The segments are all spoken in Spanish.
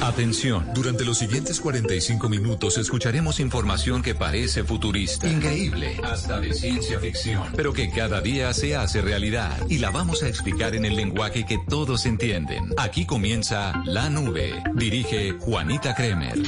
Atención, durante los siguientes 45 minutos escucharemos información que parece futurista, increíble, hasta de ciencia ficción, pero que cada día se hace realidad y la vamos a explicar en el lenguaje que todos entienden. Aquí comienza La Nube. Dirige Juanita Kremer.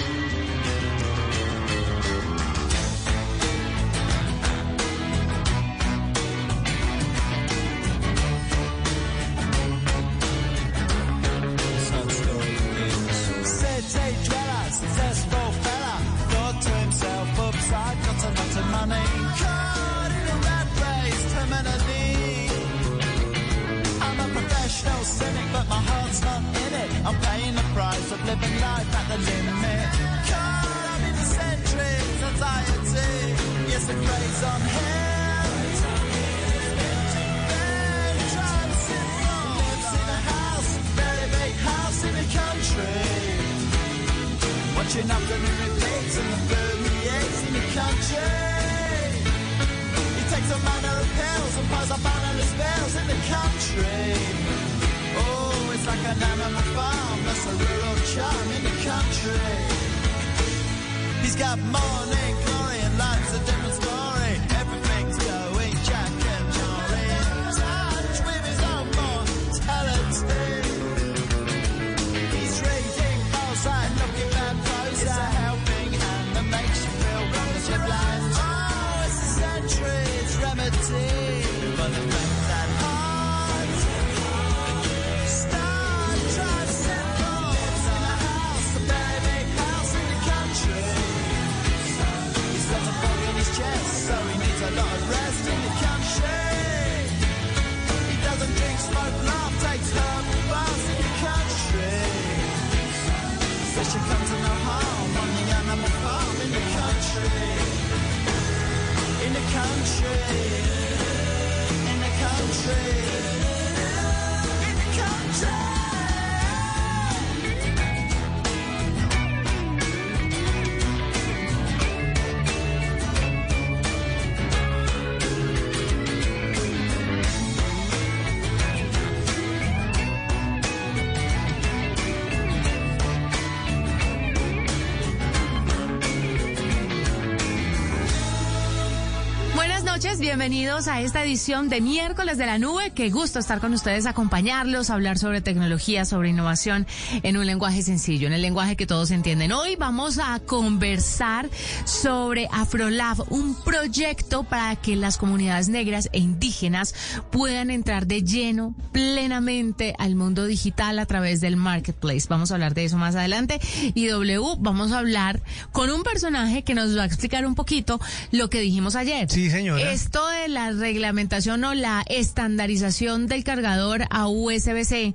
Bienvenidos a esta edición de miércoles de la nube. Qué gusto estar con ustedes, acompañarlos, hablar sobre tecnología, sobre innovación en un lenguaje sencillo, en el lenguaje que todos entienden. Hoy vamos a conversar sobre AfroLab, un proyecto para que las comunidades negras e indígenas puedan entrar de lleno, plenamente al mundo digital a través del marketplace. Vamos a hablar de eso más adelante. Y W, vamos a hablar con un personaje que nos va a explicar un poquito lo que dijimos ayer. Sí, señora. Esto de la reglamentación o la estandarización del cargador a USB-C,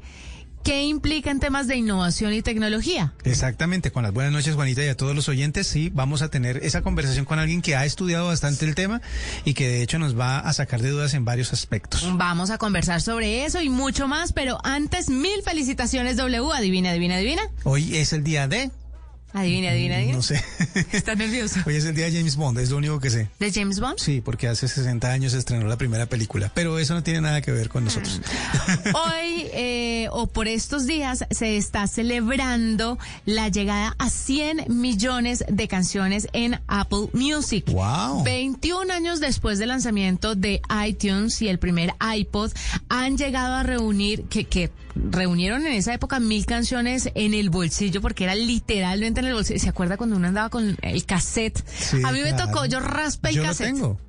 ¿qué implica en temas de innovación y tecnología? Exactamente, con las buenas noches Juanita y a todos los oyentes, sí, vamos a tener esa conversación con alguien que ha estudiado bastante el tema y que de hecho nos va a sacar de dudas en varios aspectos. Vamos a conversar sobre eso y mucho más, pero antes, mil felicitaciones W, adivina, adivina, adivina. Hoy es el día de... Adivina, adivina, adivina. No sé. Está nervioso. Hoy es el día de James Bond, es lo único que sé. ¿De James Bond? Sí, porque hace 60 años se estrenó la primera película, pero eso no tiene nada que ver con nosotros. Hoy eh, o por estos días se está celebrando la llegada a 100 millones de canciones en Apple Music. Wow. 21 años después del lanzamiento de iTunes y el primer iPod, han llegado a reunir, que, que reunieron en esa época mil canciones en el bolsillo, porque era literalmente en el bolsillo. ¿Se acuerda cuando uno andaba con el cassette? Sí, a mí me claro. tocó, yo raspé el Yo lo cassette. tengo.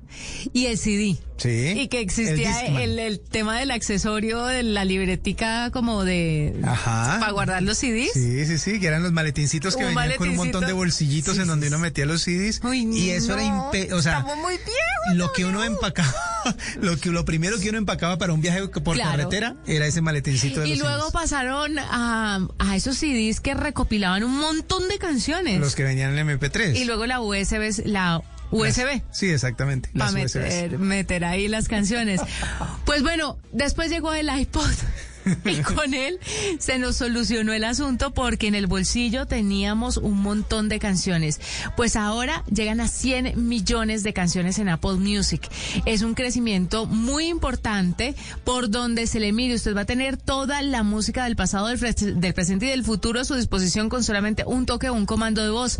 Y el CD. Sí. Y que existía el, el tema del accesorio de la libretica como de... Ajá. Para guardar los CDs. Sí, sí, sí, que eran los maletincitos que Un venían con un montón de bolsillitos Sí, en donde uno metía los CDs. Uy, y eso era no, impe o sea, estamos muy viejos, lo que uno empacaba, lo que lo primero que uno empacaba para un viaje por Claro. carretera era ese maletincito de Y los luego pasaron a, a esos CDs que recopilaban un montón de canciones. los que venían en MP3. Y luego la USB, la USB. Sí, exactamente. Para USBs. meter, meter ahí las canciones. Pues bueno, después llegó el iPod. y con él se nos solucionó el asunto porque en el bolsillo teníamos un montón de canciones. Pues ahora llegan a 100 millones de canciones en Apple Music. Es un crecimiento muy importante por donde se le mire. Usted va a tener toda la música del pasado, del, presente y del futuro a su disposición con solamente un toque o un comando de voz.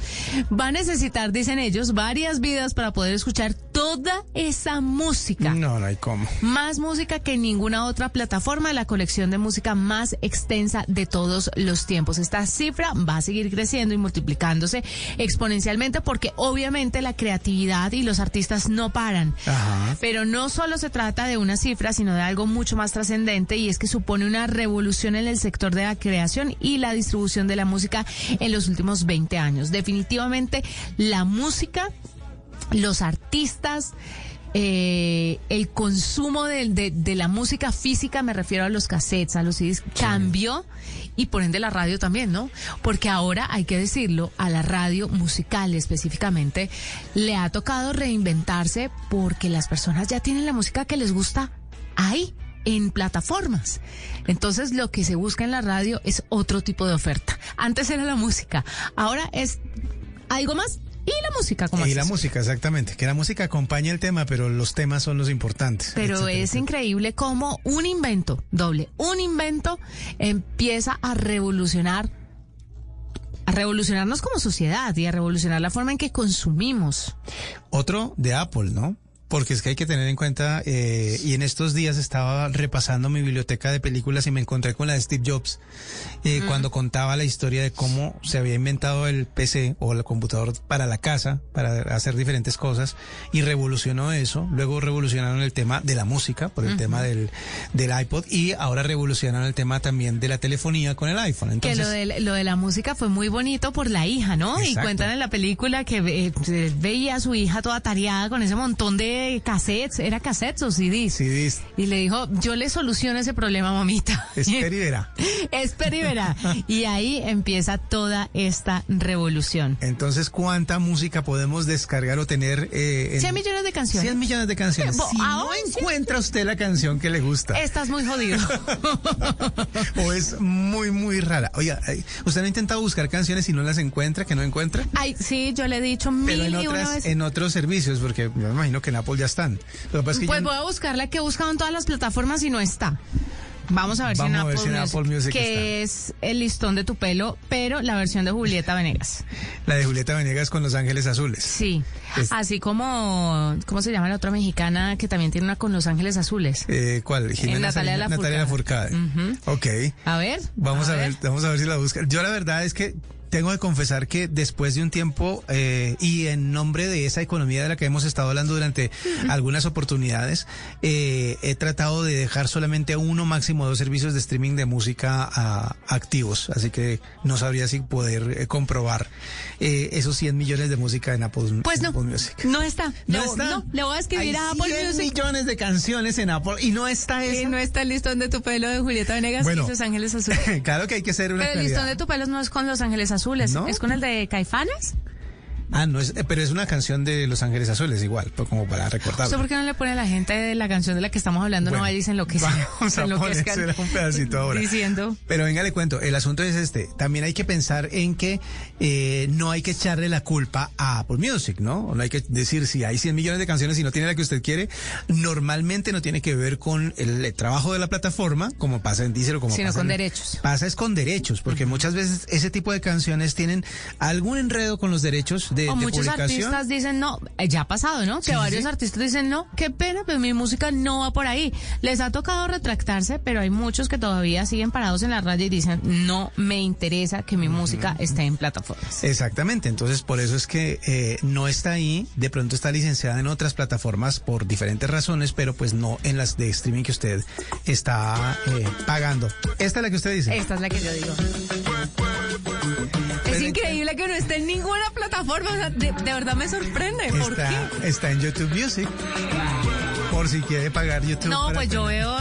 Va a necesitar, dicen ellos, varias vidas para poder escuchar toda esa música. No, no hay cómo. Más música que ninguna otra plataforma, la colección de música más extensa de todos los tiempos. Esta cifra va a seguir creciendo y multiplicándose exponencialmente porque obviamente la creatividad y los artistas no paran. Ajá. Pero no solo se trata de una cifra, sino de algo mucho más trascendente y es que supone una revolución en el sector de la creación y la distribución de la música en los últimos 20 años. Definitivamente la música, los artistas, eh, el consumo de, de- de la música física, me refiero a los cassettes, a los CDs, cambió y por ende la radio también, ¿no? Porque ahora, hay que decirlo, a la radio musical específicamente le ha tocado reinventarse porque las personas ya tienen la música que les gusta ahí en plataformas. Entonces lo que se busca en la radio es otro tipo de oferta. Antes era la música, ahora es algo más y la música como Y la música, exactamente. Que la música acompaña el tema, pero los temas son los importantes. Pero etcétera, es etcétera. increíble cómo un invento, doble, un invento empieza a revolucionar, a revolucionarnos como sociedad y a revolucionar la forma en que consumimos. Otro de Apple, ¿no? Porque es que hay que tener en cuenta, eh, y en estos días estaba repasando mi biblioteca de películas y me encontré con la de Steve Jobs, eh, cuando contaba la historia de cómo se había inventado el PC o el computador para la casa, para hacer diferentes cosas, y revolucionó eso. Luego revolucionaron el tema de la música, por el tema del, del iPod, y ahora revolucionaron el tema también de la telefonía con el iPhone. Entonces, que lo de, lo de la música fue muy bonito por la hija, ¿no? Y cuentan en la película que eh, veía a su hija toda tareada con ese montón de cassettes, ¿era cassettes o CDs? CDs. Y le dijo, yo le soluciono ese problema, mamita. Espera y verá. Espera y verá. Y ahí empieza toda esta revolución. Entonces, ¿cuánta música podemos descargar o tener? Eh, en- 100 millones de canciones. 100 millones de canciones. Si no encuentra usted la canción que le gusta Estás muy jodido. o es muy, muy rara. Oiga, ¿usted no ha intentado buscar canciones y no las encuentra, que no encuentra? Ay, sí, yo le he dicho Pero mil en, y una en otros servicios, porque yo me imagino que en Apple ya están. Lo que pasa es que Pues voy a buscar la que he buscado en todas las plataformas y no está. Vamos a ver, Vamos si, a en ver Apple si en Apple Music que es el listón de tu pelo, pero la versión de Julieta Venegas. la de Julieta Venegas con Los Ángeles Azules. Sí, Es- así como, ¿cómo se llama la otra mexicana que también tiene una con Los Ángeles Azules? Eh, ¿Cuál? Jimena Natalia Lafourcade. Lafourcade. Ujú. Ok. A ver. Vamos a, ver. vamos a ver si la busca. Yo la verdad es que tengo que confesar que después de un tiempo eh, y en nombre de esa economía de la que hemos estado hablando durante algunas oportunidades, eh, he tratado de dejar solamente uno máximo dos servicios de streaming de música activos, así que no sabría si poder eh, comprobar eh, esos 100 millones de música en Apple, Pues no, Apple Music. no está. No está. no, le voy a escribir Hay a Apple 100 Music. millones de canciones en Apple y no está Y esa. no está el listón de tu pelo de Julieta Venegas Bueno. y Los Ángeles Azules. claro que hay que ser una Pero el listón de tu pelo no es con Los Ángeles Azules, ¿No? es con el de Caifanes. Ah, no es, eh, pero es una canción de Los Ángeles Azules igual, pues como para recordarlo. ¿Usted por qué no le pone a la gente de la canción de la que estamos hablando? Bueno, no vaya y se enloquece. Vamos a enloquezcan ponérsela un pedacito ahora. Diciendo. Pero venga, le cuento, el asunto es este. También hay que pensar en que eh, no hay que echarle la culpa a Apple Music, ¿no? No hay que decir si hay 100 millones de canciones y no tiene la que usted quiere. Normalmente no tiene que ver con el, trabajo de la plataforma, como pasa en Deezer o como Sino pasa con en- derechos. Pasa es con derechos, porque muchas veces ese tipo de canciones tienen algún enredo con los derechos de, O de muchos publicación. artistas dicen no, eh, ya ha pasado, ¿no? Sí, que sí, varios sí. artistas dicen no, qué pena, pero mi música no va por ahí. Les ha tocado retractarse, pero hay muchos que todavía siguen parados en la raya y dicen no me interesa que mi música esté en plataformas. Exactamente, entonces por eso es que eh, no está ahí, de pronto está licenciada en otras plataformas por diferentes razones, pero pues no en las de streaming que usted está eh, pagando. Esta es la que usted dice. Esta es la que yo digo. Es increíble que no esté en ninguna plataforma, o sea, de, de verdad me sorprende. ¿Por está, qué? está en YouTube Music. Por si quiere pagar YouTube. No, pues yo veo,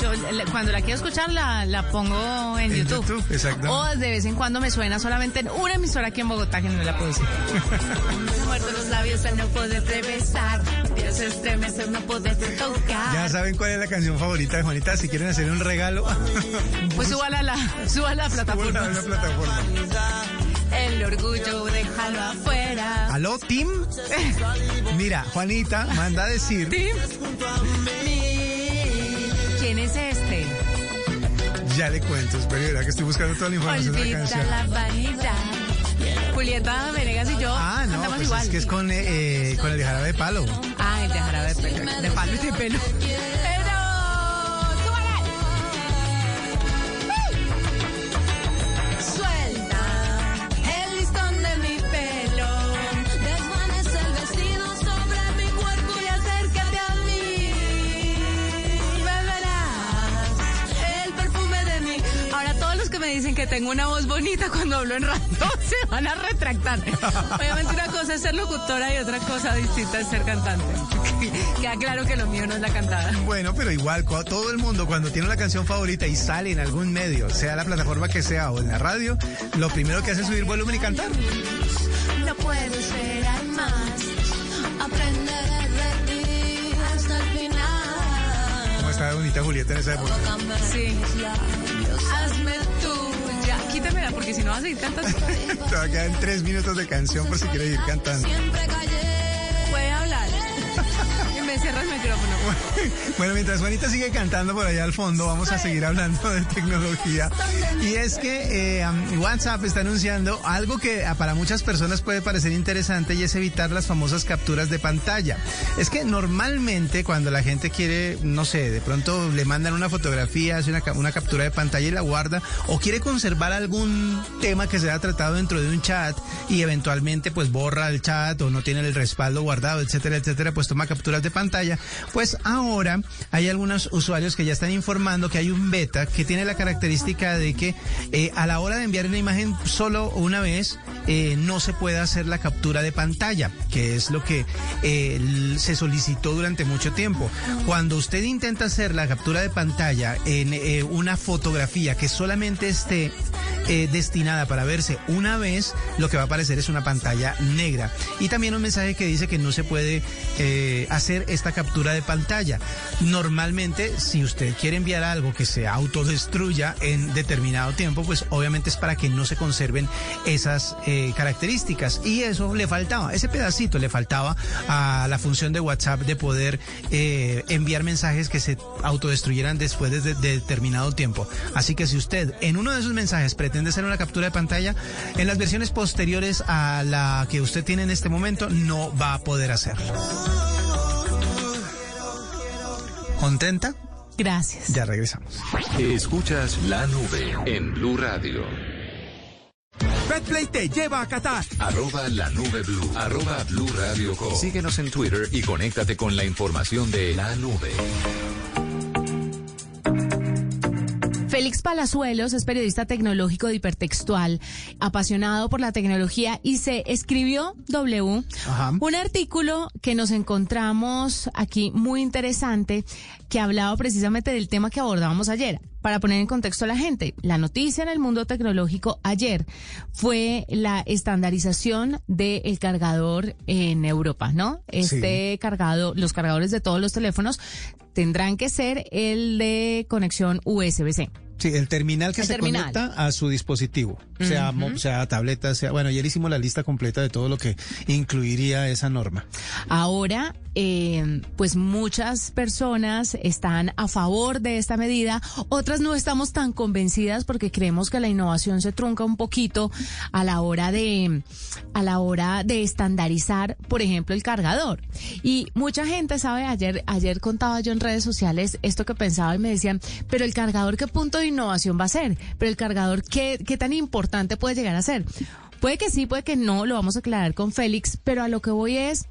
yo, cuando la quiero escuchar la, la pongo en, En YouTube. YouTube, exacto. O de vez en cuando me suena solamente en una emisora aquí en Bogotá que no me la puedo decir. Me muerto los labios al no poder besar. a estremecer, no tocar. Ya saben cuál es la canción favorita de Juanita. Si quieren hacer un regalo, Pues súbala a la, súbala a la plataforma. una plataforma. El orgullo, déjalo afuera. ¿Aló, Tim? Mira, Juanita manda a decir. Tim. ¿Quién es este? Ya le cuento, espera, que estoy buscando toda la información de la canción. la vanidad. Julieta Venegas y yo Ah, no, pues igual. es que es con, eh, eh, con el de jarabe de palo. Ah, el de jarabe de pelo. De palo y de pelo. Dicen que tengo una voz bonita cuando hablo en radio se van a retractar. Obviamente una cosa es ser locutora y otra cosa distinta es ser cantante. Queda claro que lo mío no es la cantada. Bueno, pero igual, todo el mundo cuando tiene una canción favorita y sale en algún medio, sea la plataforma que sea o en la radio, lo primero que hace es subir volumen y cantar. No puedo esperar más. Aprenderé de ti hasta el final. Como estaba bonita Julieta en esa época. Sí. No vas a seguir cantando. Todavía quedan tres minutos de canción por si quieres ir cantando. Siempre callé. Bueno, mientras Juanita sigue cantando por allá al fondo, vamos a seguir hablando de tecnología. Y es que eh, WhatsApp está anunciando algo que para muchas personas puede parecer interesante y es evitar las famosas capturas de pantalla. Es que normalmente cuando la gente quiere, no sé, de pronto le mandan una fotografía, hace una, una captura de pantalla y la guarda, o quiere conservar algún tema que se haya tratado dentro de un chat y eventualmente pues borra el chat o no tiene el respaldo guardado, etcétera, etcétera, pues toma capturas de pantalla. Pues ahora hay algunos usuarios que ya están informando que hay un beta que tiene la característica de que eh, a la hora de enviar una imagen solo una vez eh, no se puede hacer la captura de pantalla, que es lo que eh, se solicitó durante mucho tiempo. Cuando usted intenta hacer la captura de pantalla en una fotografía que solamente esté destinada para verse una vez, lo que va a aparecer es una pantalla negra. Y también un mensaje que dice que no se puede hacer esta captura de pantalla. Normalmente, si usted quiere enviar algo que se autodestruya en determinado tiempo, pues obviamente es para que no se conserven esas eh, características. Y eso le faltaba, ese pedacito le faltaba a la función de WhatsApp de poder eh, enviar mensajes que se autodestruyeran después de, de determinado tiempo. Así que si usted en uno de esos mensajes pretende hacer una captura de pantalla, en las versiones posteriores a la que usted tiene en este momento, no va a poder hacerlo. ¿Contenta? Gracias. Ya regresamos. Escuchas la nube en Blue Radio. Betplay te lleva a Qatar. Arroba la nube blue. Arroba blue radio com. Síguenos en Twitter y conéctate con la información de la nube. Félix Palazuelos es periodista tecnológico de hipertextual, apasionado por la tecnología y se escribió W Ajá. un artículo que nos encontramos aquí muy interesante que hablaba precisamente del tema que abordábamos ayer. Para poner en contexto a la gente, la noticia en el mundo tecnológico ayer fue la estandarización del cargador en Europa, ¿no? Este cargado, los cargadores de todos los teléfonos tendrán que ser el de conexión USB-C. Sí, el terminal que El se terminal. conecta a su dispositivo, sea, mo- sea tableta, sea, bueno, ayer hicimos la lista completa de todo lo que incluiría esa norma. Ahora, eh, pues muchas personas están a favor de esta medida, otras no estamos tan convencidas porque creemos que la innovación se trunca un poquito a la hora de a la hora de estandarizar, por ejemplo, el cargador. Y mucha gente sabe, ayer ayer contaba yo en redes sociales esto que pensaba y me decían, pero el cargador qué punto de innovación va a ser, pero el cargador qué qué tan importante puede llegar a ser. Puede que sí, puede que no, lo vamos a aclarar con Félix, pero a lo que voy es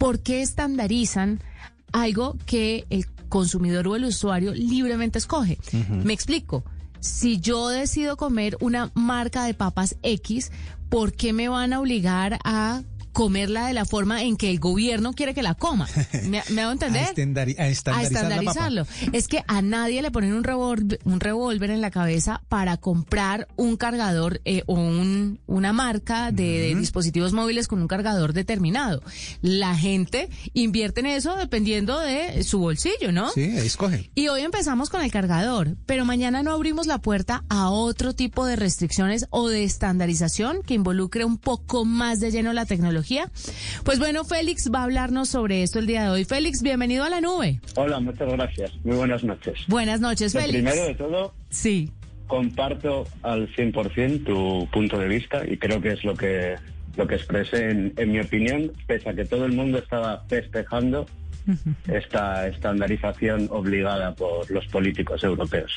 ¿por qué estandarizan algo que el consumidor o el usuario libremente escoge? Me explico. Si yo decido comer una marca de papas X, ¿por qué me van a obligar a comerla de la forma en que el gobierno quiere que la coma. ¿Me, me hago entender? A, estendari- a estandarizar estandarizarlo. Es que a nadie le ponen un revólver, un revólver en la cabeza para comprar un cargador eh, o un, una marca de, de dispositivos móviles con un cargador determinado. La gente invierte en eso dependiendo de su bolsillo, ¿no? Sí, escoge. Y hoy empezamos con el cargador, pero mañana no abrimos la puerta a otro tipo de restricciones o de estandarización que involucre un poco más de lleno la tecnología. Pues bueno, Félix va a hablarnos sobre esto el día de hoy. Félix, bienvenido a la nube. Hola, muchas gracias. Muy buenas noches. Buenas noches, Lo Félix. primero de todo, Sí. comparto al 100% tu punto de vista y creo que es lo que lo que expresé en, en mi opinión, pese a que todo el mundo estaba festejando esta estandarización obligada por los políticos europeos.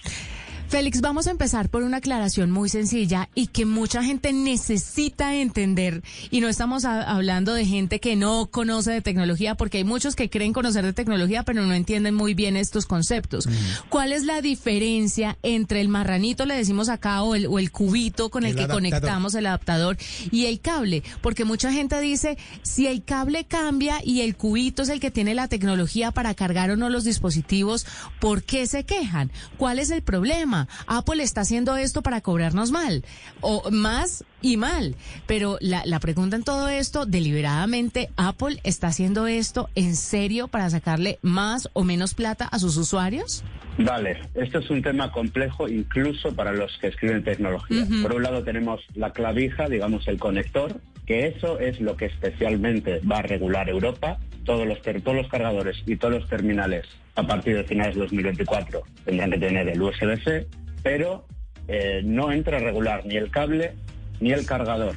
Félix, vamos a empezar por una aclaración muy sencilla y que mucha gente necesita entender. Y no estamos hablando de gente que no conoce de tecnología, porque hay muchos que creen conocer de tecnología, pero no entienden muy bien estos conceptos. ¿Cuál es la diferencia entre el marranito, le decimos acá, o el, o el cubito con el, El que adaptador. conectamos el adaptador y el cable? Porque mucha gente dice, si el cable cambia y el cubito es el que tiene la tecnología para cargar o no los dispositivos, ¿por qué se quejan? ¿Cuál es el problema? Apple está haciendo esto para cobrarnos mal, o más y mal. Pero la, la pregunta en todo esto, deliberadamente, ¿Apple está haciendo esto en serio para sacarle más o menos plata a sus usuarios? Vale, esto es un tema complejo incluso para los que escriben tecnología. Por un lado tenemos la clavija, digamos el conector, que eso es lo que especialmente va a regular Europa. Todos los, todos los cargadores y todos los terminales a partir de finales de 2024 tendrán que tener el USB-C, pero eh, no entra a regular ni el cable ni el cargador.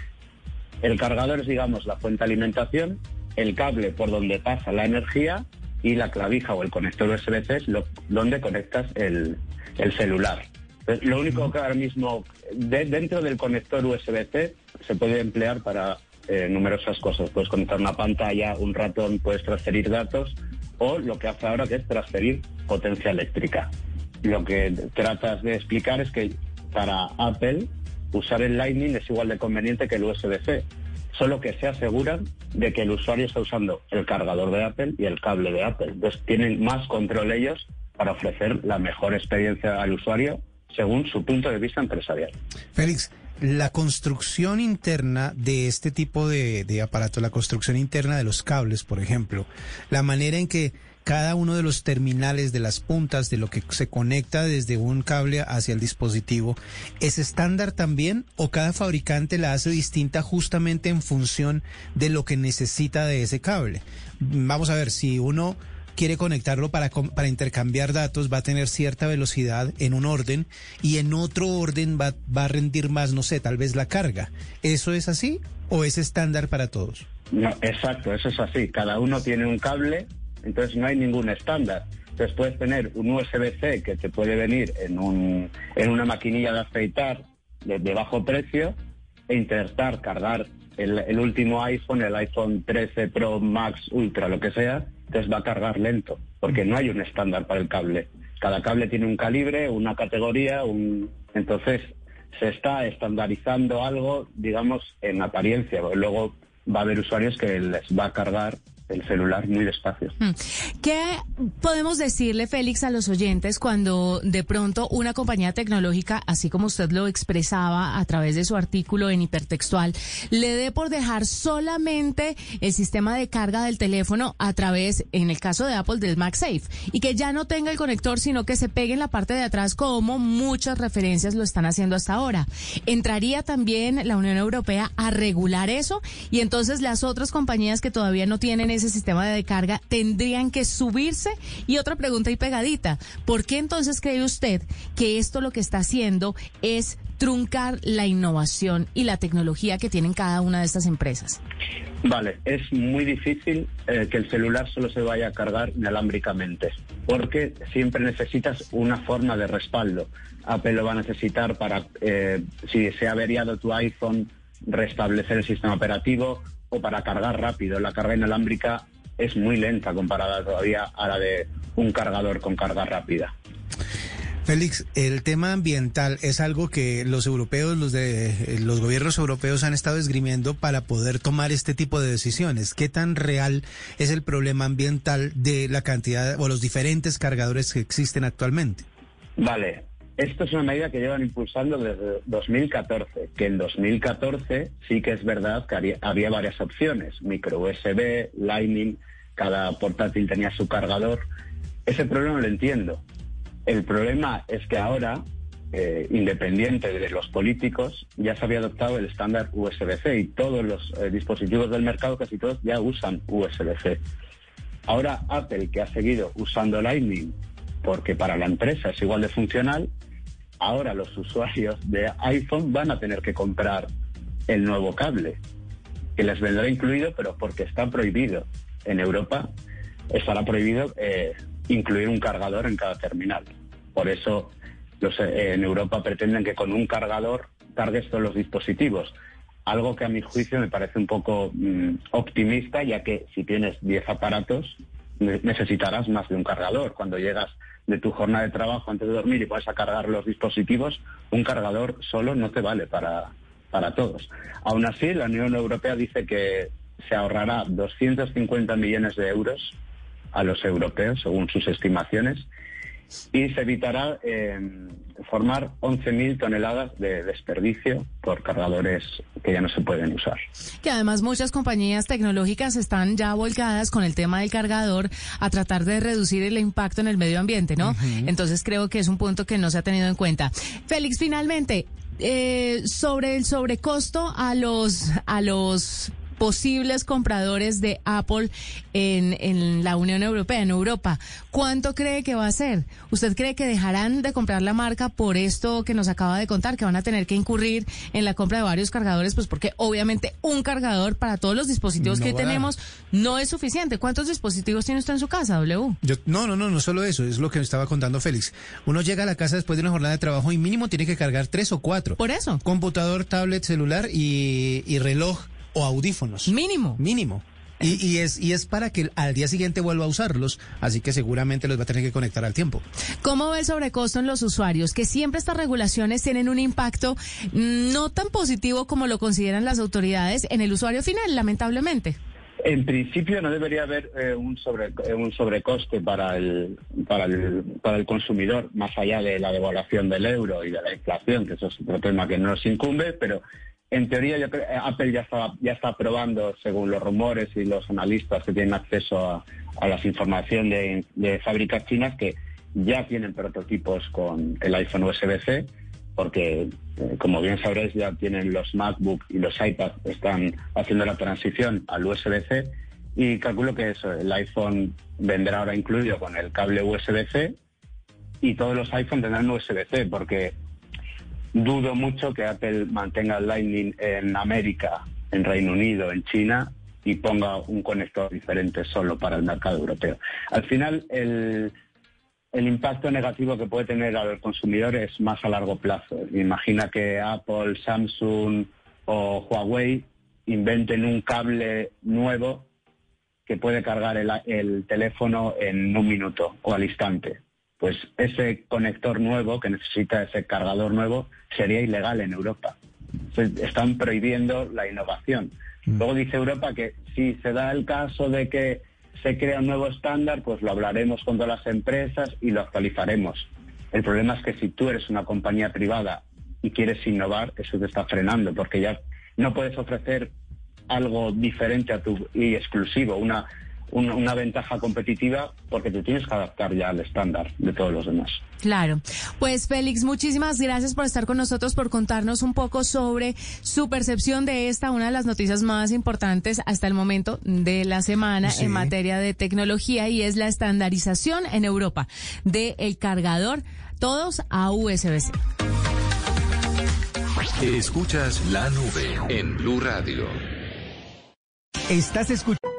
El cargador es, digamos, la fuente de alimentación, el cable por donde pasa la energía y la clavija o el conector USB-C es lo- donde conectas el, el celular. Lo único que ahora mismo, de- dentro del conector USB-C, se puede emplear para eh, numerosas cosas. Puedes conectar una pantalla, un ratón, puedes transferir datos o lo que hace ahora que es transferir potencia eléctrica. Lo que tratas de explicar es que para Apple usar el Lightning es igual de conveniente que el USB-C, solo que se aseguran de que el usuario está usando el cargador de Apple y el cable de Apple. Entonces tienen más control ellos para ofrecer la mejor experiencia al usuario según su punto de vista empresarial. Félix, la construcción interna de este tipo de, de aparato, la construcción interna de los cables, por ejemplo, la manera en que cada uno de los terminales de las puntas de lo que se conecta desde un cable hacia el dispositivo, ¿es estándar también o cada fabricante la hace distinta justamente en función de lo que necesita de ese cable? Vamos a ver, si uno quiere conectarlo para, para intercambiar datos, va a tener cierta velocidad en un orden y en otro orden va, va a rendir más, no sé, tal vez la carga. ¿Eso es así o es estándar para todos? No, exacto, eso es así. Cada uno tiene un cable, entonces no hay ningún estándar. Entonces puedes tener un USB-C que te puede venir en, un, en una maquinilla de afeitar de, de bajo precio e intentar cargar el, el último iPhone, el iPhone 13 Pro Max Ultra, lo que sea, entonces va a cargar lento, porque no hay un estándar para el cable. Cada cable tiene un calibre, una categoría, un... entonces se está estandarizando algo, digamos, en apariencia. Luego va a haber usuarios que les va a cargar el celular muy despacio. Hmm. ¿Qué podemos decirle, Félix, a los oyentes cuando de pronto una compañía tecnológica, así como usted lo expresaba a través de su artículo en hipertextual, le dé por dejar solamente el sistema de carga del teléfono a través, en el caso de Apple, del MagSafe, y que ya no tenga el conector, sino que se pegue en la parte de atrás como muchas referencias lo están haciendo hasta ahora? ¿Entraría también la Unión Europea a regular eso? Y entonces las otras compañías que todavía no tienen ese sistema de carga tendrían que subirse. Y otra pregunta y pegadita, ¿por qué entonces cree usted que esto lo que está haciendo es truncar la innovación y la tecnología que tienen cada una de estas empresas? Vale, es muy difícil eh, que el celular solo se vaya a cargar inalámbricamente, porque siempre necesitas una forma de respaldo. Apple lo va a necesitar para, eh, si se ha averiado tu iPhone, restablecer el sistema operativo o para cargar rápido. La carga inalámbrica es muy lenta comparada todavía a la de un cargador con carga rápida. Félix, el tema ambiental es algo que los europeos, los de los gobiernos europeos han estado esgrimiendo para poder tomar este tipo de decisiones. ¿Qué tan real es el problema ambiental de la cantidad o los diferentes cargadores que existen actualmente? Vale, esto es una medida que llevan impulsando desde 2014, que en 2014 sí que es verdad que había varias opciones, micro USB, Lightning, cada portátil tenía su cargador. Ese problema lo entiendo. El problema es que ahora, eh, independiente de los políticos, ya se había adoptado el estándar USB-C y todos los eh, dispositivos del mercado, casi todos, ya usan USB-C. Ahora Apple, que ha seguido usando Lightning porque para la empresa es igual de funcional, ahora los usuarios de iPhone van a tener que comprar el nuevo cable, que les vendrá incluido, pero porque está prohibido. En Europa estará prohibido eh, incluir un cargador en cada terminal. Por eso eh, en Europa pretenden que con un cargador cargues todos los dispositivos. Algo que a mi juicio me parece un poco mm, optimista, ya que si tienes 10 aparatos necesitarás más de un cargador. Cuando llegas de tu jornada de trabajo antes de dormir y vas a cargar los dispositivos, un cargador solo no te vale para, para todos. Aún así, la Unión Europea dice que se ahorrará 250 millones de euros a los europeos, según sus estimaciones, y se evitará eh, formar 11.000 toneladas de desperdicio por cargadores que ya no se pueden usar. Que además muchas compañías tecnológicas están ya volcadas con el tema del cargador a tratar de reducir el impacto en el medio ambiente, ¿no? Entonces creo que es un punto que no se ha tenido en cuenta. Félix, finalmente, eh, sobre el sobrecosto a los a los posibles compradores de Apple en, en la Unión Europea, en Europa. ¿Cuánto cree que va a ser? ¿Usted cree que dejarán de comprar la marca por esto que nos acaba de contar, que van a tener que incurrir en la compra de varios cargadores? Pues porque obviamente un cargador para todos los dispositivos que hoy tenemos no es suficiente. ¿Cuántos dispositivos tiene usted en su casa, W? Yo, no, no, no, no solo eso, es lo que me estaba contando Félix. Uno llega a la casa después de una jornada de trabajo y mínimo tiene que cargar tres o cuatro. Por eso. Computador, tablet, celular y, y reloj o audífonos. Mínimo. Mínimo. Y, y, es, y es para que al día siguiente vuelva a usarlos, así que seguramente los va a tener que conectar al tiempo. ¿Cómo ve el sobrecosto en los usuarios? Que siempre estas regulaciones tienen un impacto no tan positivo como lo consideran las autoridades en el usuario final, lamentablemente. En principio no debería haber eh, un, sobre, eh, un sobrecoste para el, para, el, para el consumidor, más allá de la devaluación del euro y de la inflación, que eso es otro tema que no nos incumbe, pero en teoría, yo creo, Apple ya está, ya está probando, según los rumores y los analistas que tienen acceso a, las informaciones de, fábricas chinas, que ya tienen prototipos con el iPhone USB-C, porque, eh, como bien sabréis, ya tienen los MacBook y los iPad, están haciendo la transición al USB-C, y calculo que eso, el iPhone vendrá ahora incluido con el cable USB-C, y todos los iPhones tendrán USB-C, porque Dudo mucho que Apple mantenga el Lightning en América, en Reino Unido, en China y ponga un conector diferente solo para el mercado europeo. Al final, el, impacto negativo que puede tener al consumidor es más a largo plazo. Imagina que Apple, Samsung o Huawei inventen un cable nuevo que puede cargar el teléfono en un minuto o al instante pues ese conector nuevo que necesita ese cargador nuevo sería ilegal en Europa. están prohibiendo la innovación. Mm. Luego dice Europa que si se da el caso de que se crea un nuevo estándar, pues lo hablaremos con todas las empresas y lo actualizaremos. El problema es que si tú eres una compañía privada y quieres innovar, eso te está frenando, porque ya no puedes ofrecer algo diferente a tu y exclusivo, una una, ventaja competitiva porque te tienes que adaptar ya al estándar de todos los demás. Claro. Pues Félix, muchísimas gracias por estar con nosotros, por contarnos un poco sobre su percepción de esta, una de las noticias más importantes hasta el momento de la semana en materia de tecnología y es la estandarización en Europa del cargador, todos a USB-C. Escuchas la nube en Blue Radio. Estás escuchando.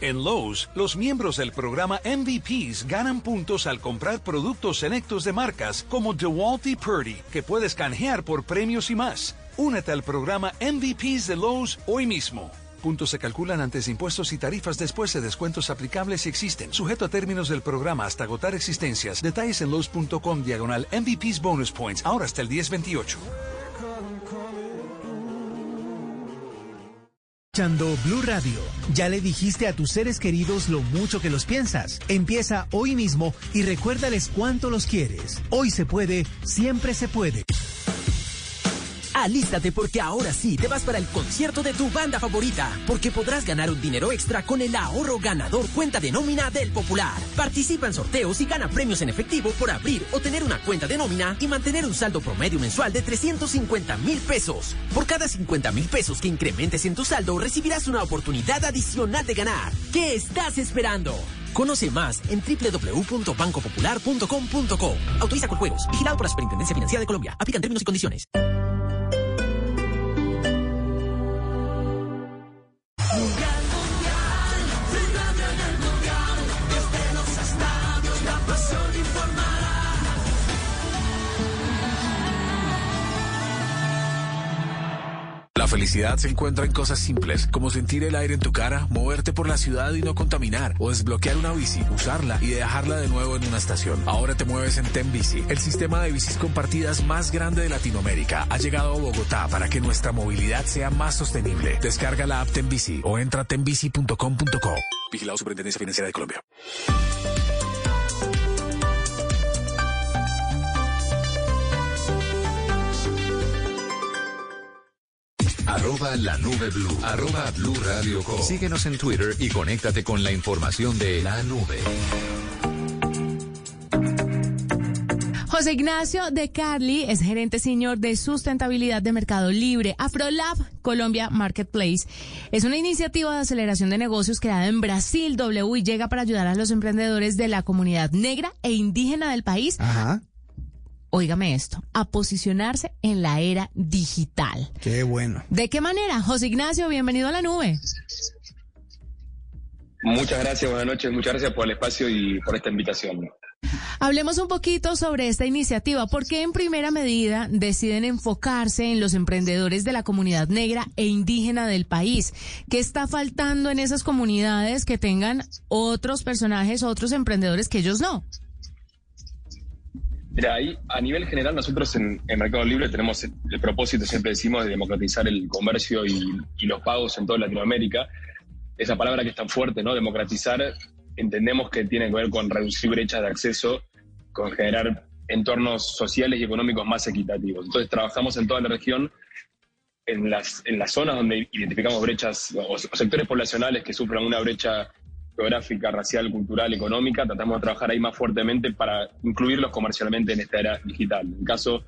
En Lowe's, los miembros del programa MVPs ganan puntos al comprar productos selectos de marcas como DeWalt y Purdy, que puedes canjear por premios y más. Únete al programa MVPs de Lowe's hoy mismo. Puntos se calculan antes de impuestos y tarifas después de descuentos aplicables si existen. Sujeto a términos del programa hasta agotar existencias. Detalles en los.com diagonal MVP's Bonus Points. Ahora hasta el 1028. Blue Radio. Ya le dijiste a tus seres queridos lo mucho que los piensas. Empieza hoy mismo y recuérdales cuánto los quieres. Hoy se puede, siempre se puede. Alístate porque ahora sí te vas para el concierto de tu banda favorita, porque podrás ganar un dinero extra con el ahorro ganador cuenta de nómina del Popular. Participa en sorteos y gana premios en efectivo por abrir o tener una cuenta de nómina y mantener un saldo promedio mensual de 350 mil pesos. Por cada 50 mil pesos que incrementes en tu saldo, recibirás una oportunidad adicional de ganar. ¿Qué estás esperando? Conoce más en www.bancopopular.com.co. Autoriza con juegos. Vigilado por la Superintendencia Financiera de Colombia. Aplican términos y condiciones. Felicidad se encuentra en cosas simples, como sentir el aire en tu cara, moverte por la ciudad y no contaminar, o desbloquear una bici, usarla y dejarla de nuevo en una estación. Ahora te mueves en Ten Bici, el sistema de bicis compartidas más grande de Latinoamérica. Ha llegado a Bogotá para que nuestra movilidad sea más sostenible. Descarga la app Ten Bici o entra a tenbici.com.co. Vigilado Superintendencia Financiera de Colombia. Arroba la nube blue. Arroba blue radio com. Síguenos en Twitter y conéctate con la información de la nube. José Ignacio de Carli es gerente senior de sustentabilidad de Mercado Libre. Afrolab Colombia Marketplace es una iniciativa de aceleración de negocios creada en Brasil. W y llega para ayudar a los emprendedores de la comunidad negra e indígena del país Ajá. Óigame esto, a posicionarse en la era digital. Qué bueno. ¿De qué manera? José Ignacio, bienvenido a la nube. Muchas gracias, buenas noches, muchas gracias por el espacio y por esta invitación. Hablemos un poquito sobre esta iniciativa. ¿Por qué en primera medida deciden enfocarse en los emprendedores de la comunidad negra e indígena del país? ¿Qué está faltando en esas comunidades que tengan otros personajes, otros emprendedores que ellos no? Mira, ahí a nivel general nosotros en, en Mercado Libre tenemos el, propósito, siempre decimos, de democratizar el comercio y, y los pagos en toda Latinoamérica. Esa palabra que es tan fuerte, ¿no? Democratizar, entendemos que tiene que ver con reducir brechas de acceso, con generar entornos sociales y económicos más equitativos. Entonces trabajamos en toda la región, en las, en las zonas donde identificamos brechas o, o sectores poblacionales que sufran una brecha geográfica, racial, cultural, económica, tratamos de trabajar ahí más fuertemente para incluirlos comercialmente en esta era digital. En el caso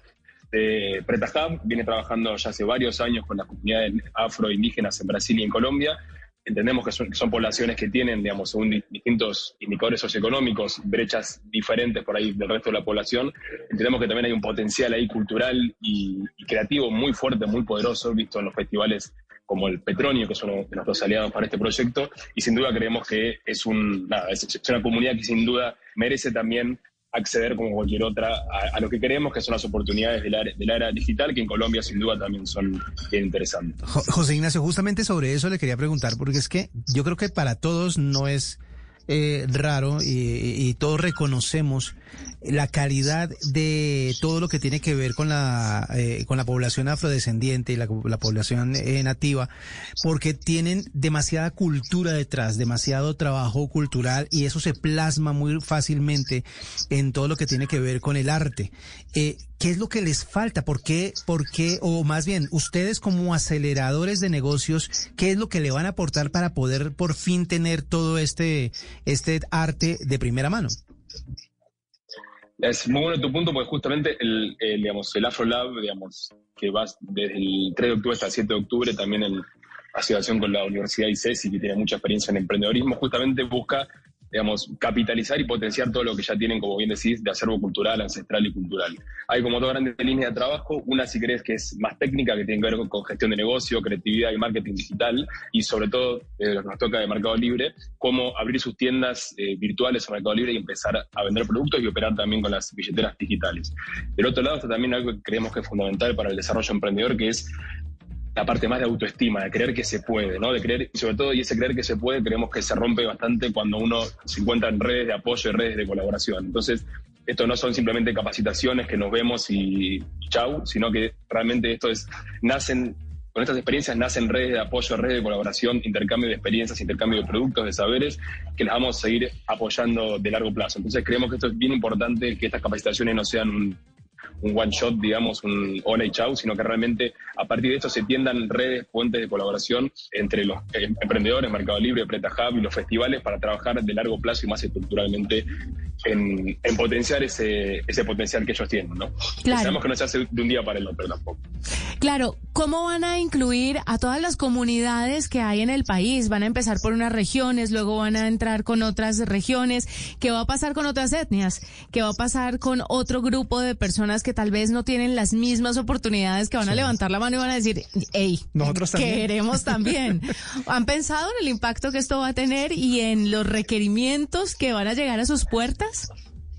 de Pretajab, viene trabajando ya hace varios años con las comunidades afro-indígenas en Brasil y en Colombia. Entendemos que son, que son poblaciones que tienen, digamos, según di- distintos indicadores socioeconómicos, brechas diferentes por ahí del resto de la población. Entendemos que también hay un potencial ahí cultural y creativo muy fuerte, muy poderoso, visto en los festivales como el Petronio, que uno de nuestros aliados para este proyecto, y sin duda creemos que es, un, es, una comunidad que sin duda merece también acceder como cualquier otra a, a lo que creemos que son las oportunidades de la, de la era digital, que en Colombia sin duda también son interesantes. Jo- José Ignacio, justamente sobre eso le quería preguntar, porque es que yo creo que para todos no es eh, raro y, y todos reconocemos la calidad de todo lo que tiene que ver con la eh, con la población afrodescendiente y la, la población eh, nativa, porque tienen demasiada cultura detrás, demasiado trabajo cultural y eso se plasma muy fácilmente en todo lo que tiene que ver con el arte. Eh, ¿Qué es lo que les falta? ¿Por qué, por qué, o más bien, ustedes como aceleradores de negocios, qué es lo que le van a aportar para poder por fin tener todo este, este arte de primera mano? Es muy bueno tu punto, porque justamente el, el, digamos, el Afro Lab, digamos, que va desde el 3 de octubre hasta el 7 de octubre, también en asociación con la Universidad ICESI, que tiene mucha experiencia en emprendedorismo, justamente busca, digamos, capitalizar y potenciar todo lo que ya tienen, como bien decís, de acervo cultural, ancestral y cultural. Hay como dos grandes líneas de trabajo, una si crees que es más técnica, que tiene que ver con, gestión de negocio, creatividad y marketing digital, y sobre todo, eh, lo que nos toca de Mercado Libre, cómo abrir sus tiendas eh, virtuales en Mercado Libre y empezar a vender productos y operar también con las billeteras digitales. Del otro lado está también algo que creemos que es fundamental para el desarrollo emprendedor, que es la parte más de autoestima, de creer que se puede, ¿no? De creer, y sobre todo, y ese creer que se puede, creemos que se rompe bastante cuando uno se encuentra en redes de apoyo y redes de colaboración. Entonces, esto no son simplemente capacitaciones que nos vemos y chau, sino que realmente esto es, nacen, con estas experiencias nacen redes de apoyo, redes de colaboración, intercambio de experiencias, intercambio de productos, de saberes, que las vamos a seguir apoyando de largo plazo. Entonces creemos que esto es bien importante, que estas capacitaciones no sean un, un one shot, digamos, un hola y chau, sino que realmente a partir de esto se tiendan redes, puentes de colaboración entre los eh, emprendedores, Mercado Libre, Preta Hub y los festivales para trabajar de largo plazo y más estructuralmente en, en potenciar ese, ese potencial que ellos tienen, ¿no? Claro. Sabemos que no se hace de un día para el otro tampoco. Claro, ¿cómo van a incluir a todas las comunidades que hay en el país? Van a empezar por unas regiones, luego van a entrar con otras regiones. ¿Qué va a pasar con otras etnias? ¿Qué va a pasar con otro grupo de personas que tal vez no tienen las mismas oportunidades, que van a levantar la mano y van a decir, hey, Nosotros también. queremos también? ¿Han pensado en el impacto que esto va a tener y en los requerimientos que van a llegar a sus puertas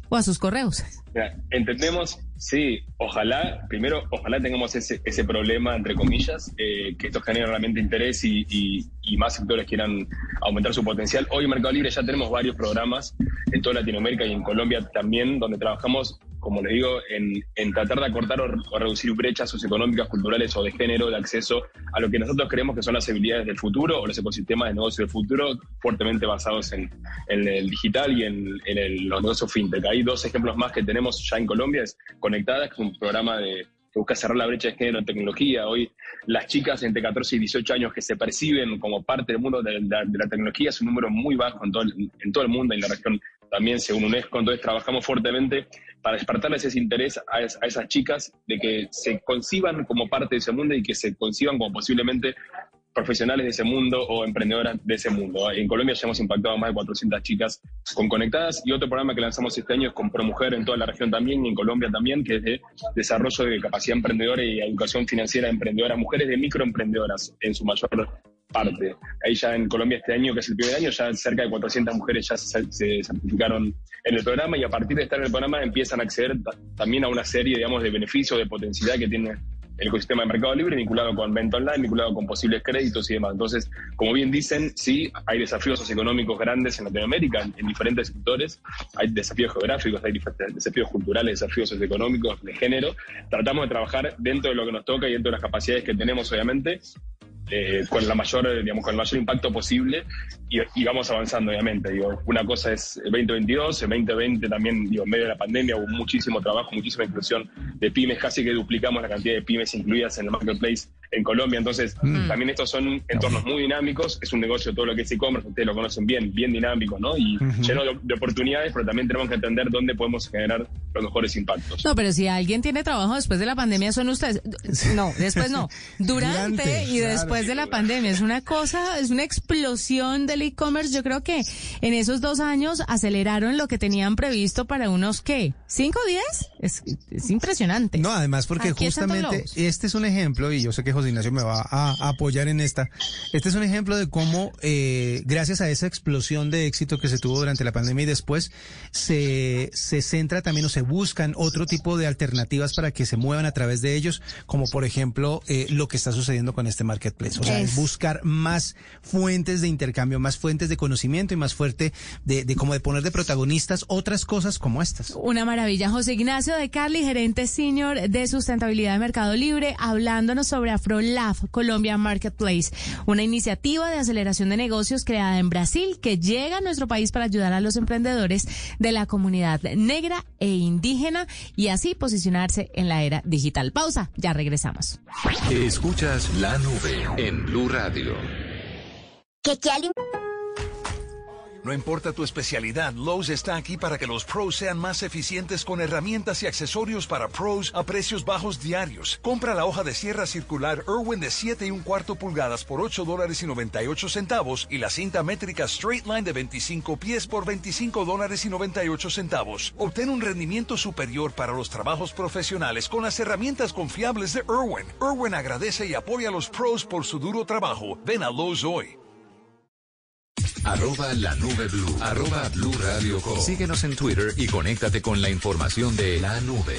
o a sus correos? Mira, entendemos, sí, ojalá, primero, ojalá tengamos ese, ese problema, entre comillas, eh, que esto genere realmente interés y, y- y más sectores quieran aumentar su potencial. Hoy en Mercado Libre ya tenemos varios programas en toda Latinoamérica y en Colombia también, donde trabajamos, como les digo, en, en tratar de acortar o, o reducir brechas socioeconómicas, culturales o de género, de acceso a lo que nosotros creemos que son las habilidades del futuro o los ecosistemas de negocio del futuro, fuertemente basados en, en el digital y en, en el- los negocios fintech. Hay dos ejemplos más que tenemos ya en Colombia, es Conectadas, que es un programa de, que busca cerrar la brecha de género en tecnología. Hoy las chicas entre 14 y 18 años que se perciben como parte del mundo de, la- de la tecnología es un número muy bajo en todo, el, en todo el mundo en la región también según UNESCO. Entonces trabajamos fuertemente para despertarles ese interés a, a esas chicas de que se conciban como parte de ese mundo y que se conciban como posiblemente profesionales de ese mundo o emprendedoras de ese mundo. En Colombia ya hemos impactado a más de 400 chicas con Conectadas y otro programa que lanzamos este año es con ProMujer en toda la región también y en Colombia también, que es de desarrollo de capacidad emprendedora y educación financiera de emprendedoras, mujeres de microemprendedoras en su mayor parte. Ahí ya en Colombia este año, que es el primer año, ya cerca de 400 mujeres ya se, se certificaron en el programa y a partir de estar en el programa empiezan a acceder ta- también a una serie, digamos, de beneficios, de potencialidad que tiene el ecosistema de Mercado Libre vinculado con venta online, vinculado con posibles créditos y demás. Entonces, como bien dicen, sí, hay desafíos socioeconómicos grandes en Latinoamérica, en, en diferentes sectores, hay desafíos geográficos, hay desafíos culturales, desafíos socioeconómicos, de género. Tratamos de trabajar dentro de lo que nos toca y dentro de las capacidades que tenemos, obviamente, eh, con la mayor, eh, digamos, con el mayor impacto posible y, vamos avanzando, obviamente. Digo, una cosa es el 2022, el 2020 también, digo, en medio de la pandemia hubo muchísimo trabajo, muchísima inclusión de pymes, casi que duplicamos la cantidad de pymes incluidas en el marketplace en Colombia. Entonces, también estos son entornos muy dinámicos, es un negocio todo lo que es e-commerce, ustedes lo conocen bien, bien dinámico, ¿no? Y lleno de, de oportunidades, pero también tenemos que entender dónde podemos generar los mejores impactos. No, pero si alguien tiene trabajo después de la pandemia son ustedes. No, después no. Durante, Durante, y claro. después de la pandemia. Es una cosa, es una explosión del e-commerce. Yo creo que en esos dos años aceleraron lo que tenían previsto para unos, ¿qué? ¿Cinco días? Es, es impresionante. No, además porque Aquí justamente este es un ejemplo, y yo sé que José Ignacio me va a, a apoyar en esta, este es un ejemplo de cómo, eh, gracias a esa explosión de éxito que se tuvo durante la pandemia y después, se, se centra también o se buscan otro tipo de alternativas para que se muevan a través de ellos, como por ejemplo eh, lo que está sucediendo con este marketplace. O sea, es buscar más fuentes de intercambio, más fuentes de conocimiento y más fuerte de, de como de poner de protagonistas otras cosas como estas. Una maravilla. José Ignacio de Carli, gerente senior de sustentabilidad de Mercado Libre, hablándonos sobre AfroLab Colombia Marketplace, una iniciativa de aceleración de negocios creada en Brasil que llega a nuestro país para ayudar a los emprendedores de la comunidad negra e indígena y así posicionarse en la era digital. Pausa, ya regresamos. Escuchas la nube en Blue Radio. No importa tu especialidad, Lowe's está aquí para que los pros sean más eficientes con herramientas y accesorios para pros a precios bajos diarios. Compra la hoja de sierra circular Irwin de 7 y un cuarto pulgadas por 8 dólares y 98 centavos y la cinta métrica Straight Line de 25 pies por 25 dólares y 98 centavos. Obtén un rendimiento superior para los trabajos profesionales con las herramientas confiables de Irwin. Irwin agradece y apoya a los pros por su duro trabajo. Ven a Lowe's hoy. Arroba la nube blue. Arroba blue radio com. Síguenos en Twitter y conéctate con la información de la nube.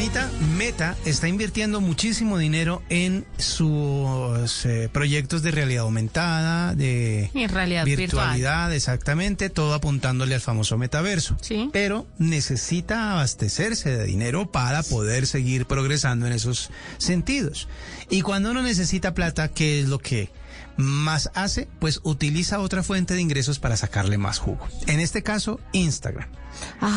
Juanita, Meta está invirtiendo muchísimo dinero en sus eh, proyectos de realidad aumentada, de realidad virtualidad, exactamente, todo apuntándole al famoso metaverso. Sí. Pero necesita abastecerse de dinero para poder seguir progresando en esos sentidos. Y cuando uno necesita plata, ¿qué es lo que más hace? Pues utiliza otra fuente de ingresos para sacarle más jugo. En este caso, Instagram.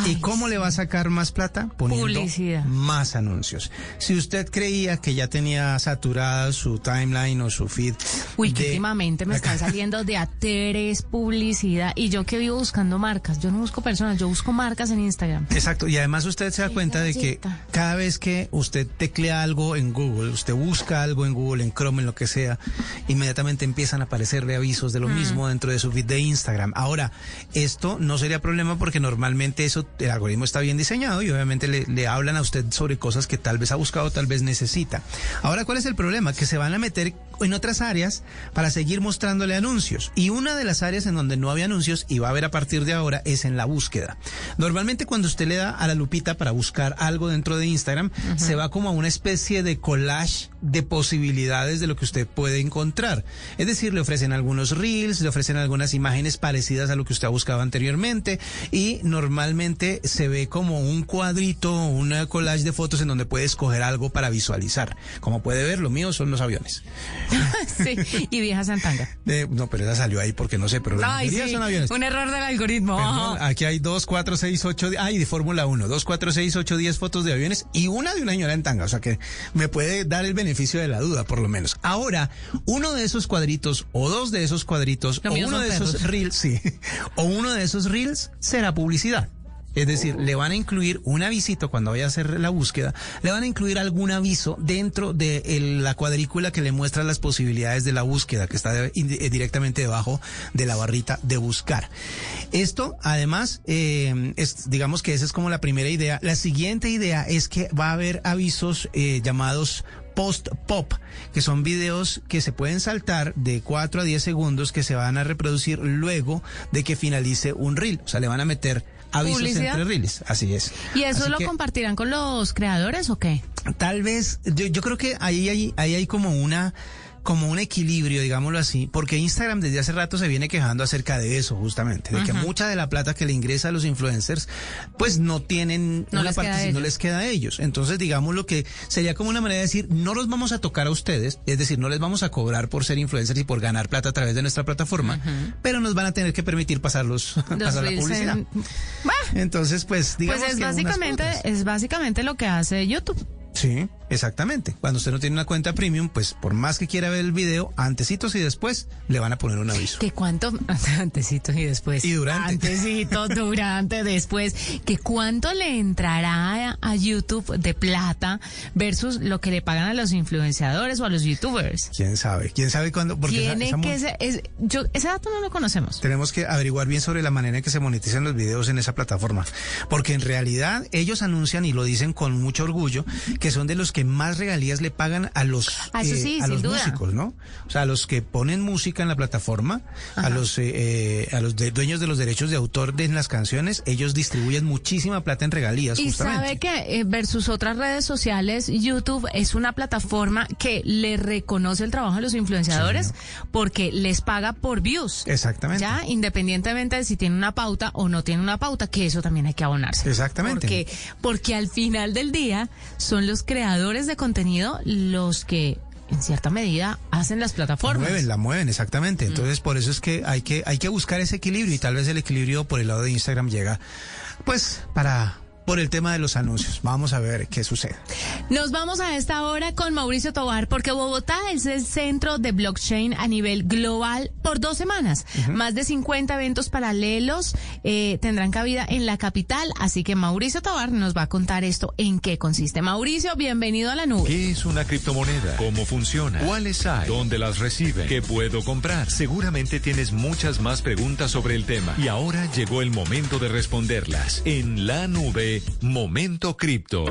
¿Y cómo le va a sacar más plata? Poniendo Publicidad. más anuncios. Si usted creía que ya tenía saturada su timeline o su feed. Uy, que últimamente me están saliendo de a tres publicidad y yo que vivo buscando marcas. Yo no busco personas, yo busco marcas en Instagram. Exacto, y además usted se da cuenta de que cada vez que usted teclea algo en Google, usted busca algo en Google, en Chrome, en lo que sea, inmediatamente empiezan a aparecerle avisos de lo Mm. mismo dentro de su feed de Instagram. Ahora, esto no sería problema porque normalmente eso, el algoritmo está bien diseñado y obviamente le, le hablan a usted sobre cosas que tal vez ha buscado, tal vez necesita. Ahora, ¿cuál es el problema? Que se van a meter en otras áreas para seguir mostrándole anuncios. Y una de las áreas en donde no había anuncios y va a haber a partir de ahora es en la búsqueda. Normalmente cuando usted le da a la lupita para buscar algo dentro de Instagram, se va como a una especie de collage de posibilidades de lo que usted puede encontrar. Es decir, le ofrecen algunos reels, le ofrecen algunas imágenes parecidas a lo que usted ha buscado anteriormente y normalmente se ve como un cuadrito, una collage de fotos en donde puede escoger algo para visualizar. Como puede ver, lo mío son los aviones. sí, y viejas en tanga. Eh, no, pero esa salió ahí porque no sé, pero Ay, sí, son aviones. un error del algoritmo. Perdón, aquí hay 2, 4, 6, 8, ay, de Fórmula 1, 2, 4, 6, 8, 10 fotos de aviones y una de una señora en tanga, o sea que me puede dar el beneficio de la duda, por lo menos. Ahora, uno de esos cuadritos o dos de esos cuadritos Lo o uno de esos reels, sí, o uno de esos reels será publicidad. Es decir, le van a incluir un avisito cuando vaya a hacer la búsqueda, le van a incluir algún aviso dentro de la cuadrícula que le muestra las posibilidades de la búsqueda, que está eh, directamente debajo de la barrita de buscar. Esto, además, eh, digamos que esa es como la primera idea. La siguiente idea es que va a haber avisos eh, llamados post-pop, que son videos que se pueden saltar de 4 a 10 segundos que se van a reproducir luego de que finalice un reel. O sea, le van a meter avisos ¿Publicidad? entre reels. Así es. ¿Y eso Así lo que- compartirán con los creadores o qué? Tal vez, yo, yo creo que ahí hay, ahí hay como una, como un equilibrio, digámoslo así, porque Instagram desde hace rato se viene quejando acerca de eso, justamente, de que mucha de la plata que le ingresa a los influencers, pues no tienen No les queda no ellos. les queda a ellos. Entonces, digamos lo que sería como una manera de decir, no los vamos a tocar a ustedes, es decir, no les vamos a cobrar por ser influencers y por ganar plata a través de nuestra plataforma, pero nos van a tener que permitir pasarlos, Los pasar la publicidad. en- Entonces, pues, digamos Pues es que básicamente, es básicamente lo que hace YouTube. Sí, Exactamente. Cuando usted no tiene una cuenta premium, pues por más que quiera ver el video, antecitos y después le van a poner un aviso. ¿Que cuánto? Antecitos y después. Y durante. Antecitos, durante, después. ¿Que cuánto le entrará a, YouTube de plata versus lo que le pagan a los influenciadores o a los youtubers? ¿Quién sabe? ¿Quién sabe cuándo? Porque Tiene esa que ser- es- yo, ese dato no lo conocemos. Tenemos que averiguar bien sobre la manera en que se monetizan los videos en esa plataforma. Porque en realidad ellos anuncian y lo dicen con mucho orgullo que son de los que más regalías le pagan a los, eh, Ah, sí, a los duda. músicos, ¿no? O sea, a los que ponen música en la plataforma, a los, eh, eh, a los de- dueños de los derechos de autor de las canciones, ellos distribuyen muchísima plata en regalías. Y justamente. sabe que eh, versus otras redes sociales, YouTube es una plataforma que le reconoce el trabajo a los influenciadores porque les paga por views. Exactamente. Ya, independientemente de si tiene una pauta o no tiene una pauta, que eso también hay que abonarse. Exactamente. Porque, porque al final del día son los creadores de contenido los que en cierta medida hacen las La plataformas. mueven, la mueven, exactamente. Entonces, por eso es que hay que hay que buscar ese equilibrio y tal vez el equilibrio por el lado de Instagram llega, pues, para por el tema de los anuncios. Vamos a ver qué sucede. Nos vamos a esta hora con Mauricio Tobar porque Bogotá es el centro de blockchain a nivel global por dos semanas. Más de 50 eventos paralelos eh, tendrán cabida en la capital, así que Mauricio Tobar nos va a contar esto en qué consiste. Mauricio, bienvenido a la nube. ¿Qué es una criptomoneda? ¿Cómo funciona? ¿Cuáles hay? ¿Dónde las reciben? ¿Qué puedo comprar? Seguramente tienes muchas más preguntas sobre el tema y ahora llegó el momento de responderlas. En la nube, Momento Cripto.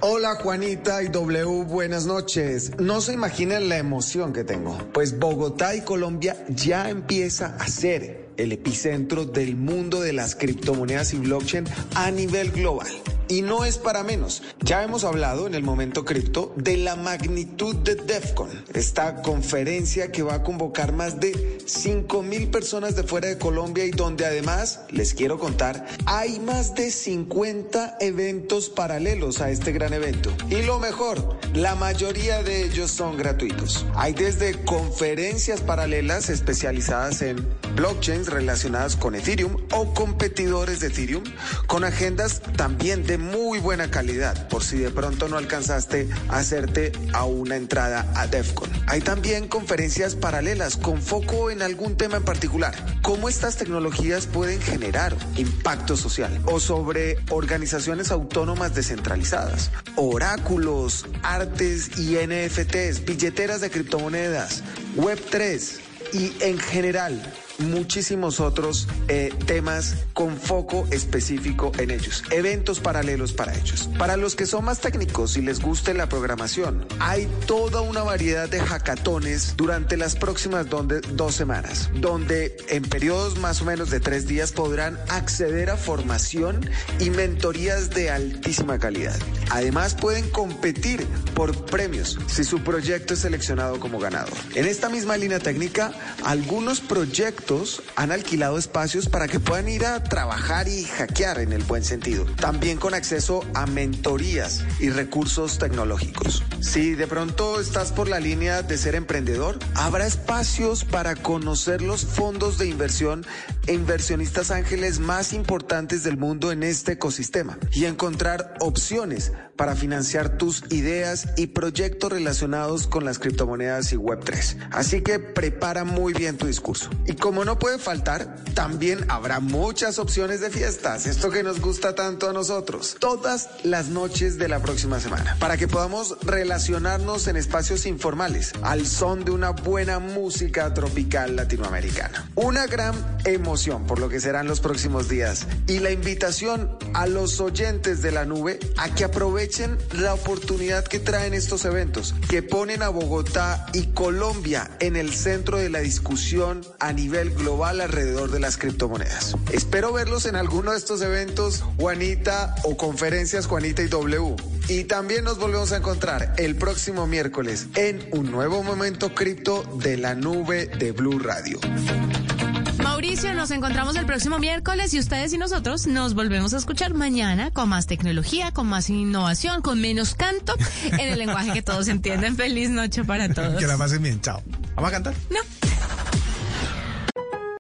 Hola Juanita y W, buenas noches. No se imaginan la emoción que tengo, pues Bogotá y Colombia ya empieza a ser el epicentro del mundo de las criptomonedas y blockchain a nivel global. Y no es para menos. Ya hemos hablado en el momento cripto de la magnitud de DEFCON, esta conferencia que va a convocar más de 5 mil personas de fuera de Colombia y donde además, les quiero contar, hay más de 50 eventos paralelos a este gran evento. Y lo mejor, la mayoría de ellos son gratuitos. Hay desde conferencias paralelas especializadas en blockchains relacionadas con Ethereum o competidores de Ethereum, con agendas también de muy buena calidad, por si de pronto no alcanzaste a hacerte a una entrada a DEFCON. Hay también conferencias paralelas con foco en algún tema en particular, cómo estas tecnologías pueden generar impacto social o sobre organizaciones autónomas descentralizadas, oráculos, artes y NFTs, billeteras de criptomonedas, Web3 y en general muchísimos otros eh, temas con foco específico en ellos, eventos paralelos para ellos. Para los que son más técnicos y les guste la programación, hay toda una variedad de hackatones durante las próximas donde- dos semanas, donde en periodos más o menos de tres días podrán acceder a formación y mentorías de altísima calidad. Además pueden competir por premios si su proyecto es seleccionado como ganador. En esta misma línea técnica, algunos proyectos han alquilado espacios para que puedan ir a trabajar y hackear en el buen sentido. También con acceso a mentorías y recursos tecnológicos. Si de pronto estás por la línea de ser emprendedor, habrá espacios para conocer los fondos de inversión e inversionistas ángeles más importantes del mundo en este ecosistema y encontrar opciones para financiar tus ideas y proyectos relacionados con las criptomonedas y Web3. Así que prepara muy bien tu discurso. No puede faltar, también habrá muchas opciones de fiestas, esto que nos gusta tanto a nosotros, todas las noches de la próxima semana, para que podamos relacionarnos en espacios informales, al son de una buena música tropical latinoamericana. Una gran emoción por lo que serán los próximos días. Y la invitación a los oyentes de la nube a que aprovechen la oportunidad que traen estos eventos, que ponen a Bogotá y Colombia en el centro de la discusión a nivel global alrededor de las criptomonedas. Espero verlos en alguno de estos eventos, Juanita, o conferencias Juanita y W. Y también nos volvemos a encontrar el próximo miércoles en un nuevo momento cripto de la nube de Blue Radio. Mauricio, nos encontramos el próximo miércoles y ustedes y nosotros nos volvemos a escuchar mañana con más tecnología, con más innovación, con menos canto, en el lenguaje que todos entienden. Feliz noche para todos. Que la pasen bien, chao. ¿Vamos a cantar? No.